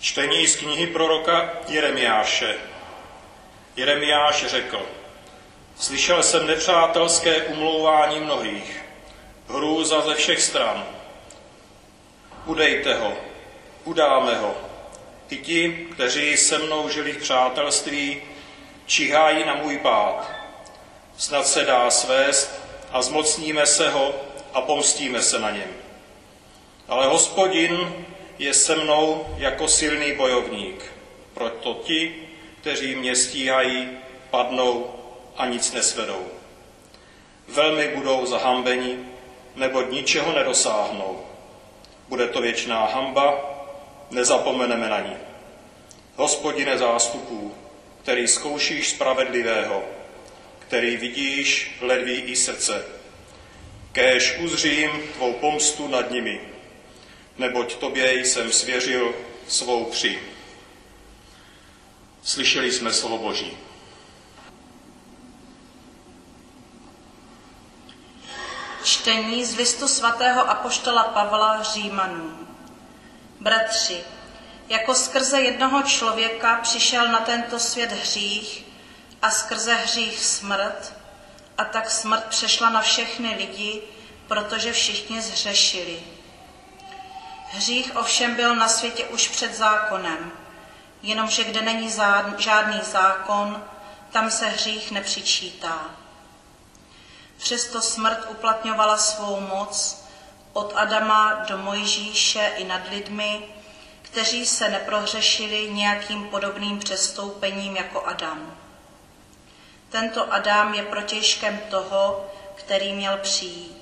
Čtení z knihy proroka Jeremiáše. Jeremiáš řekl, slyšel jsem nepřátelské umlouvání mnohých, hrůza ze všech stran. Udejte ho, udáme ho. I ti, kteří se mnou žili v přátelství, čihají na můj pád. Snad se dá svést a zmocníme se ho a pomstíme se na něm. Ale hospodin je se mnou jako silný bojovník. Proto ti, kteří mě stíhají, padnou a nic nesvedou. Velmi budou zahambeni, nebo ničeho nedosáhnou. Bude to věčná hamba, nezapomeneme na ní. Hospodine zástupů, který zkoušíš spravedlivého, který vidíš ledví i srdce, kéž uzřím tvou pomstu nad nimi, neboť tobě jsem svěřil svou při. Slyšeli jsme slovo Boží. Čtení z listu svatého apoštola Pavla Římanům. Bratři, jako skrze jednoho člověka přišel na tento svět hřích a skrze hřích smrt, a tak smrt přešla na všechny lidi, protože všichni zhřešili. Hřích ovšem byl na světě už před zákonem, jenomže kde není žádný zákon, tam se hřích nepřičítá. Přesto smrt uplatňovala svou moc od Adama do Mojžíše i nad lidmi, kteří se neprohřešili nějakým podobným přestoupením jako Adam. Tento Adam je protěžkem toho, který měl přijít.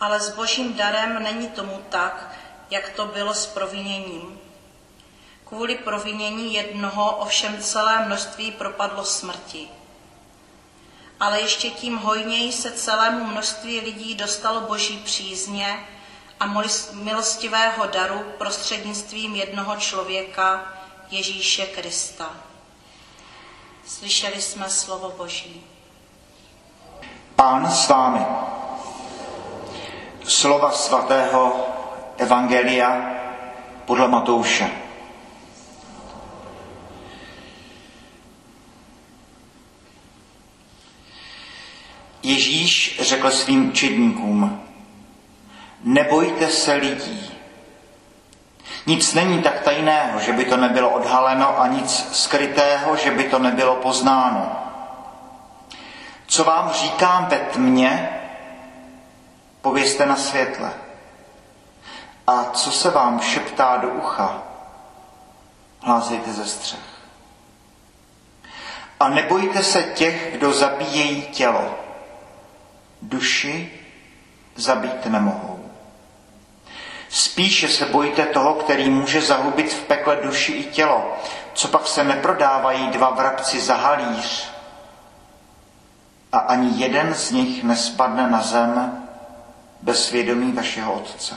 Ale s božím darem není tomu tak, jak to bylo s proviněním. Kvůli provinění jednoho ovšem celé množství propadlo smrti. Ale ještě tím hojněji se celému množství lidí dostalo boží přízně a milostivého daru prostřednictvím jednoho člověka, Ježíše Krista. Slyšeli jsme slovo Boží. Pán s vámi. Slova svatého Evangelia podle Matouše. Ježíš řekl svým učedníkům, nebojte se lidí. Nic není tak tajného, že by to nebylo odhaleno a nic skrytého, že by to nebylo poznáno. Co vám říkám ve tmě, povězte na světle. A co se vám šeptá do ucha, hlásejte ze střech. A nebojte se těch, kdo zabíjejí tělo. Duši zabít nemohou. Spíše se bojíte toho, který může zahubit v pekle duši i tělo. Co pak se neprodávají dva vrabci za halíř a ani jeden z nich nespadne na zem bez svědomí vašeho Otce.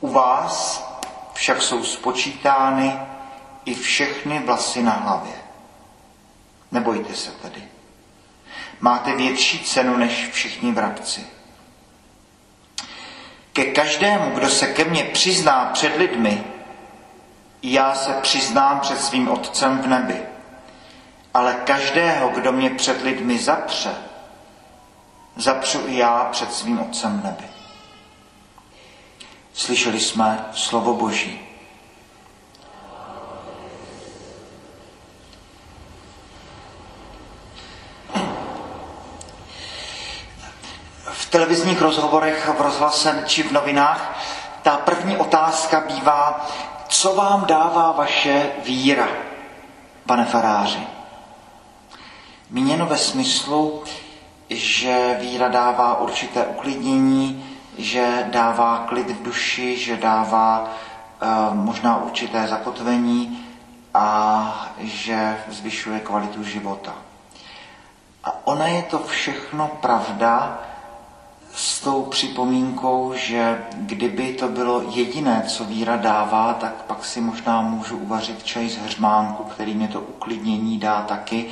U vás však jsou spočítány i všechny vlasy na hlavě. Nebojte se tedy. Máte větší cenu než všichni vrabci. Ke každému, kdo se ke mně přizná před lidmi, já se přiznám před svým Otcem v nebi. Ale každého, kdo mě před lidmi zapře, zapřu i já před svým Otcem v nebi. Slyšeli jsme slovo Boží. V televizních rozhovorech, v rozhlase či v novinách ta první otázka bývá, co vám dává vaše víra, pane faráři? Míněno ve smyslu, že víra dává určité uklidnění, že dává klid v duši, že dává e, možná určité zakotvení a že zvyšuje kvalitu života. A ona je to všechno pravda s tou připomínkou, že kdyby to bylo jediné, co víra dává, tak pak si možná můžu uvařit čaj z hřmánku, který mě to uklidnění dá taky,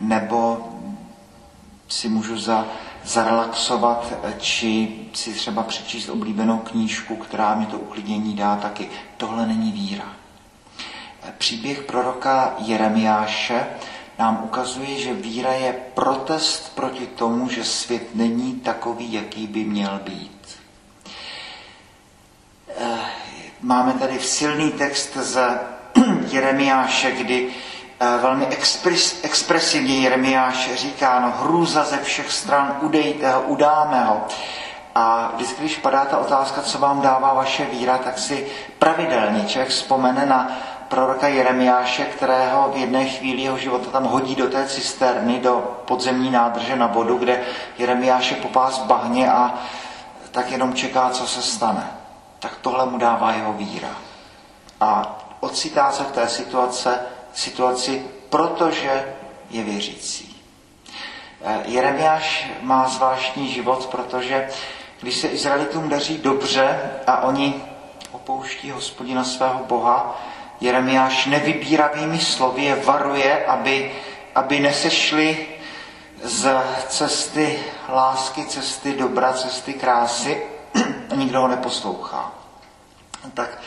nebo si můžu za, zarelaxovat, či si třeba přečíst oblíbenou knížku, která mi to uklidnění dá taky. Tohle není víra. Příběh proroka Jeremiáše nám ukazuje, že víra je protest proti tomu, že svět není takový, jaký by měl být. Eh, máme tady silný text z Jeremiáše, kdy eh, velmi expres, expresivně Jeremiáš říká, no hrůza ze všech stran, udejte ho, udáme ho. A vždycky, když padá ta otázka, co vám dává vaše víra, tak si pravidelně člověk vzpomene na proroka Jeremiáše, kterého v jedné chvíli jeho života tam hodí do té cisterny, do podzemní nádrže na vodu, kde Jeremiáš je popás v bahně a tak jenom čeká, co se stane. Tak tohle mu dává jeho víra. A ocitá se v té situace, situaci, protože je věřící. Eh, Jeremiáš má zvláštní život, protože když se Izraelitům daří dobře a oni opouští hospodina svého Boha, Jeremiáš nevybíravými slovy je varuje, aby, aby nesešli z cesty lásky, cesty dobra, cesty krásy a nikdo ho neposlouchá. Tak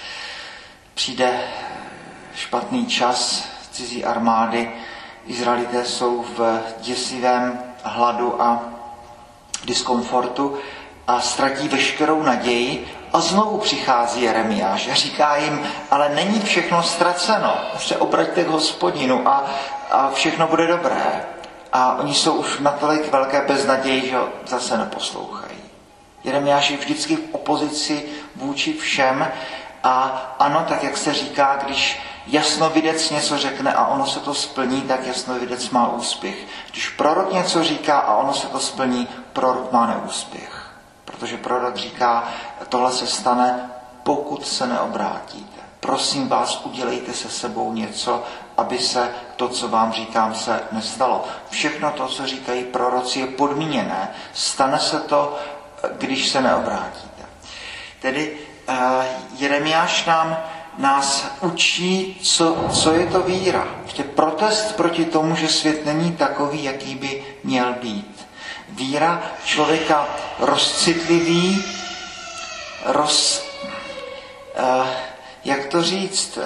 přijde špatný čas cizí armády, Izraelité jsou v děsivém hladu a diskomfortu a ztratí veškerou naději a znovu přichází Jeremiáš a říká jim, ale není všechno ztraceno, se obraťte k hospodinu a, a všechno bude dobré. A oni jsou už natolik velké beznaději, že zase neposlouchají. Jeremiáš je vždycky v opozici vůči všem a ano, tak jak se říká, když jasnovidec něco řekne a ono se to splní, tak jasnovidec má úspěch. Když prorok něco říká a ono se to splní, prorok má neúspěch. Protože prorok říká, tohle se stane, pokud se neobrátíte. Prosím vás, udělejte se sebou něco, aby se to, co vám říkám, se nestalo. Všechno to, co říkají proroci, je podmíněné. Stane se to, když se neobrátíte. Tedy uh, Jeremiáš nám nás učí, co, co je to víra. Prostě protest proti tomu, že svět není takový, jaký by měl být. Víra člověka rozcitlivý, roz, uh, jak to říct, uh,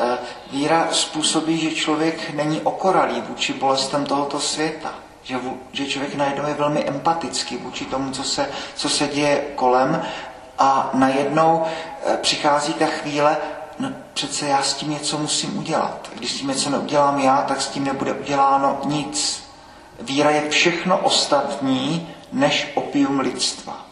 víra způsobí, že člověk není okoralý vůči bolestem tohoto světa. Že, že člověk najednou je velmi empatický vůči tomu, co se, co se děje kolem a najednou uh, přichází ta chvíle, no přece já s tím něco musím udělat. Když s tím něco neudělám já, tak s tím nebude uděláno nic. Víra je všechno ostatní, než opium lidstva.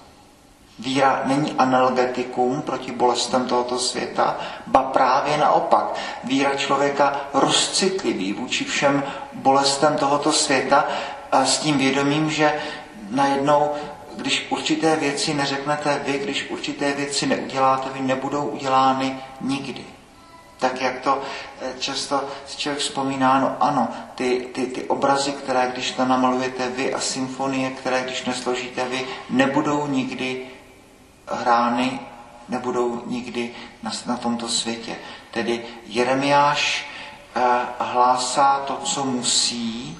Víra není analgetikum proti bolestem tohoto světa, ba právě naopak. Víra člověka rozcitlivý vůči všem bolestem tohoto světa a s tím vědomím, že najednou, když určité věci neřeknete vy, když určité věci neuděláte vy, nebudou udělány nikdy tak jak to eh, často si člověk vzpomíná, no ano, ty, ty, ty obrazy, které když to namalujete vy a symfonie, které když nesložíte vy, nebudou nikdy hrány, nebudou nikdy na, na tomto světě. Tedy Jeremiáš eh, hlásá to, co musí,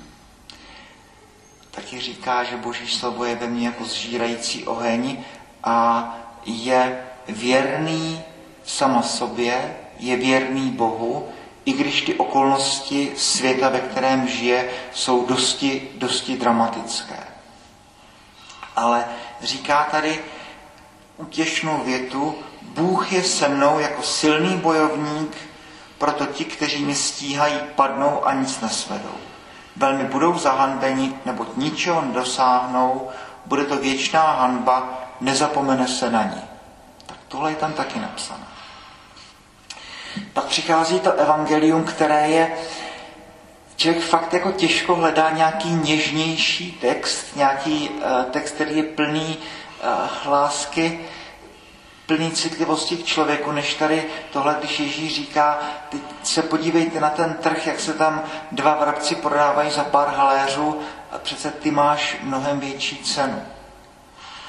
taky říká, že boží slovo je ve mně jako zžírající oheň a je věrný sama sobě, je věrný Bohu, i když ty okolnosti světa, ve kterém žije, jsou dosti, dosti dramatické. Ale říká tady utěšnou větu, Bůh je se mnou jako silný bojovník, proto ti, kteří mě stíhají, padnou a nic nesvedou. Velmi budou zahanbeni, nebo ničeho nedosáhnou, bude to věčná hanba, nezapomene se na ní. Tak tohle je tam taky napsané. Pak přichází to evangelium, které je, člověk fakt jako těžko hledá nějaký něžnější text, nějaký uh, text, který je plný uh, lásky, plný citlivosti k člověku, než tady tohle, když Ježíš říká, teď se podívejte na ten trh, jak se tam dva vrabci prodávají za pár haléřů a přece ty máš mnohem větší cenu.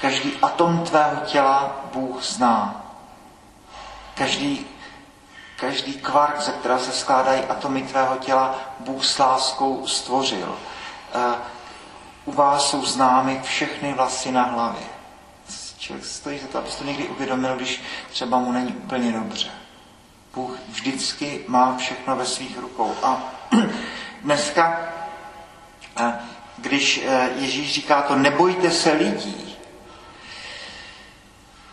Každý atom tvého těla Bůh zná. Každý Každý kvark, ze kterého se skládají atomy tvého těla, Bůh s láskou stvořil. u vás jsou známy všechny vlasy na hlavě. Člověk stojí za to, aby to někdy uvědomil, když třeba mu není úplně dobře. Bůh vždycky má všechno ve svých rukou. A dneska, eh, když eh, Ježíš říká to, nebojte se lidí,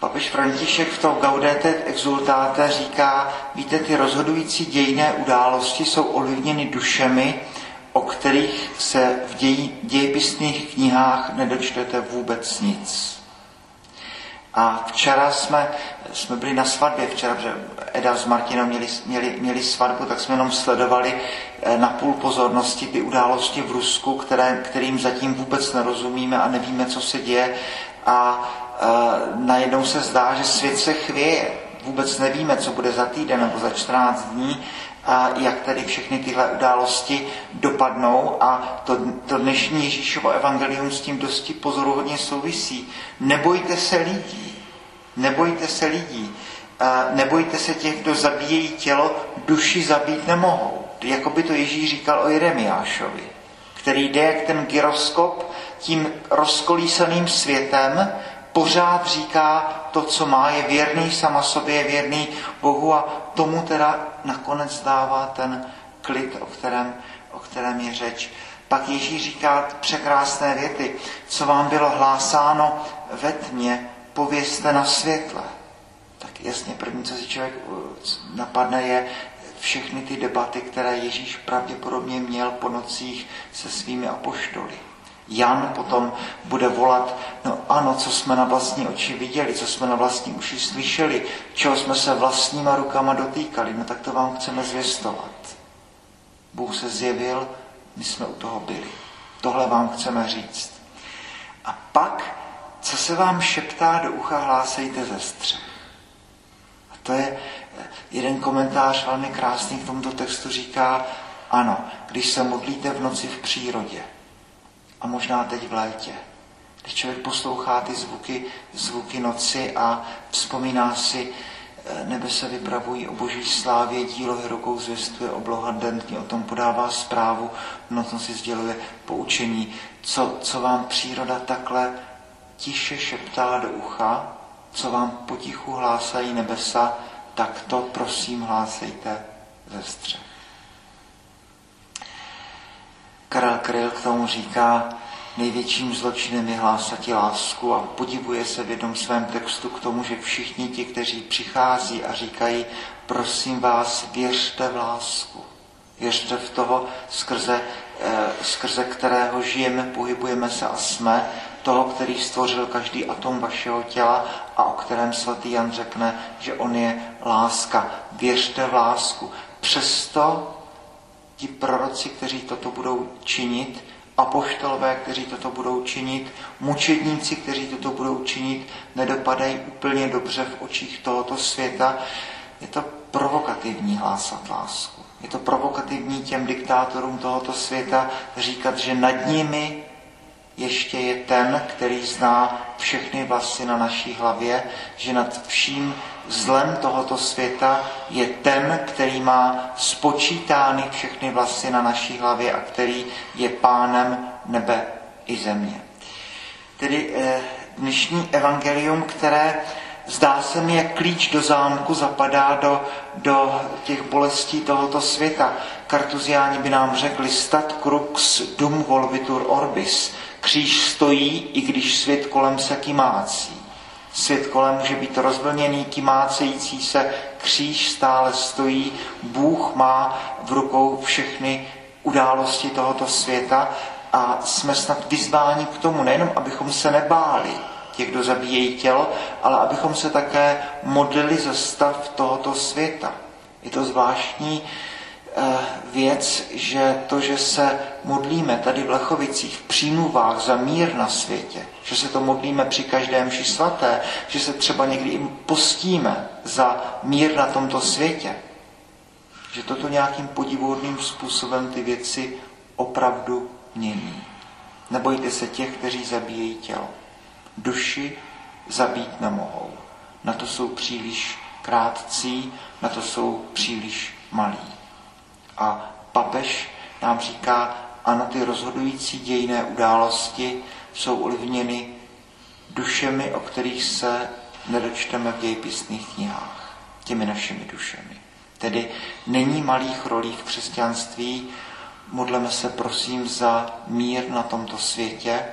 Papež František v tom Gaudete exultáte říká, víte, ty rozhodující dějné události jsou ovlivněny dušemi, o kterých se v děj, dějepisných knihách nedočtete vůbec nic. A včera jsme, jsme byli na svatbě, včera, že Eda s Martinem měli, měli, měli svatbu, tak jsme jenom sledovali eh, na půl pozornosti ty události v Rusku, které, kterým zatím vůbec nerozumíme a nevíme, co se děje. A, a eh, najednou se zdá, že svět se chvěje. Vůbec nevíme, co bude za týden nebo za 14 dní a jak tedy všechny tyhle události dopadnou a to, to dnešní Ježíšovo evangelium s tím dosti pozoruhodně souvisí. Nebojte se lidí, nebojte se lidí, nebojte se těch, kdo zabíjejí tělo, duši zabít nemohou. Jako by to Ježíš říkal o Jeremiášovi, který jde jak ten gyroskop tím rozkolísaným světem pořád říká to, co má, je věrný sama sobě, je věrný Bohu a tomu teda nakonec dává ten klid, o kterém, o kterém je řeč. Pak Ježíš říká překrásné věty, co vám bylo hlásáno ve tmě, povězte na světle. Tak jasně, první, co si člověk uh, napadne, je všechny ty debaty, které Ježíš pravděpodobně měl po nocích se svými apoštoly. Jan potom bude volat, no ano, co jsme na vlastní oči viděli, co jsme na vlastní uši slyšeli, čeho jsme se vlastníma rukama dotýkali, no tak to vám chceme zvěstovat. Bůh se zjevil, my jsme u toho byli. Tohle vám chceme říct. A pak, co se vám šeptá do ucha, hlásejte ze střech. A to je jeden komentář velmi krásný k tomuto textu říká, ano, když se modlíte v noci v přírodě, a možná teď v létě. Když člověk poslouchá ty zvuky, zvuky noci a vzpomíná si, eh, nebe se vypravují o boží slávě, dílo rukou zvěstuje, obloha dentně o tom podává zprávu, nocno si sděluje poučení, co, co vám příroda takhle tiše šeptá do ucha, co vám potichu hlásají nebesa, tak to prosím hlásejte ze střech. Karel Kryl k tomu říká, největším zločinem je hlásati lásku a podivuje se v jednom svém textu k tomu, že všichni ti, kteří přichází a říkají, prosím vás, věřte v lásku. Věřte v toho, skrze, eh, skrze kterého žijeme, pohybujeme se a jsme, toho, který stvořil každý atom vašeho těla a o kterém svatý Jan řekne, že on je láska. Věřte v lásku. Přesto ti proroci, kteří toto budou činit, apoštolové, kteří toto budou činit, mučedníci, kteří toto budou činit, nedopadají úplně dobře v očích tohoto světa. Je to provokativní hlásat lásku. Je to provokativní těm diktátorům tohoto světa říkat, že nad nimi ještě je ten, který zná všechny vlasy na naší hlavě, že nad vším zlem tohoto světa je ten, který má spočítány všechny vlasy na naší hlavě a který je pánem nebe i země. Tedy eh, dnešní evangelium, které zdá se mi, jak klíč do zámku zapadá do, do těch bolestí tohoto světa. Kartuziáni by nám řekli stat crux dum volvitur orbis. Kříž stojí, i když svět kolem se kymácí. Svět kolem může být rozvlněný, kymácející se, kříž stále stojí, Bůh má v rukou všechny události tohoto světa a jsme snad vyzváni k tomu, nejenom abychom se nebáli těch, kdo zabíjejí tělo, ale abychom se také modlili za stav tohoto světa. Je to zvláštní, věc, že to, že se modlíme tady v Lechovicích v přímluvách za mír na světě, že se to modlíme při každém ši svaté, že se třeba někdy i postíme za mír na tomto světě, že toto nějakým podivuhodným způsobem ty věci opravdu mění. Nebojte se těch, kteří zabíjejí tělo. Duši zabít nemohou. Na to jsou příliš krátcí, na to jsou příliš malí. A papež nám říká, Ano, ty rozhodující dějné události jsou ovlivněny dušemi, o kterých se nedočteme v dějepisných knihách, těmi našimi dušemi. Tedy není malých rolí v křesťanství. Modleme se prosím za mír na tomto světě.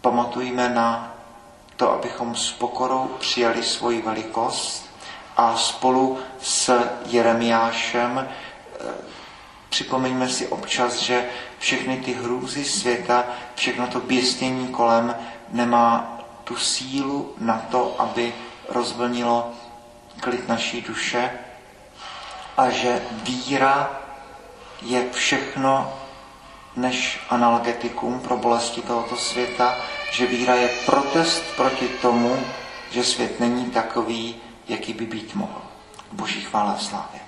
Pamatujme na to, abychom s pokorou přijali svoji velikost a spolu s Jeremiášem připomeňme si občas, že všechny ty hrůzy světa, všechno to běstění kolem nemá tu sílu na to, aby rozvlnilo klid naší duše a že víra je všechno než analgetikum pro bolesti tohoto světa, že víra je protest proti tomu, že svět není takový, jaký by být mohl. Boží chvála a slávě.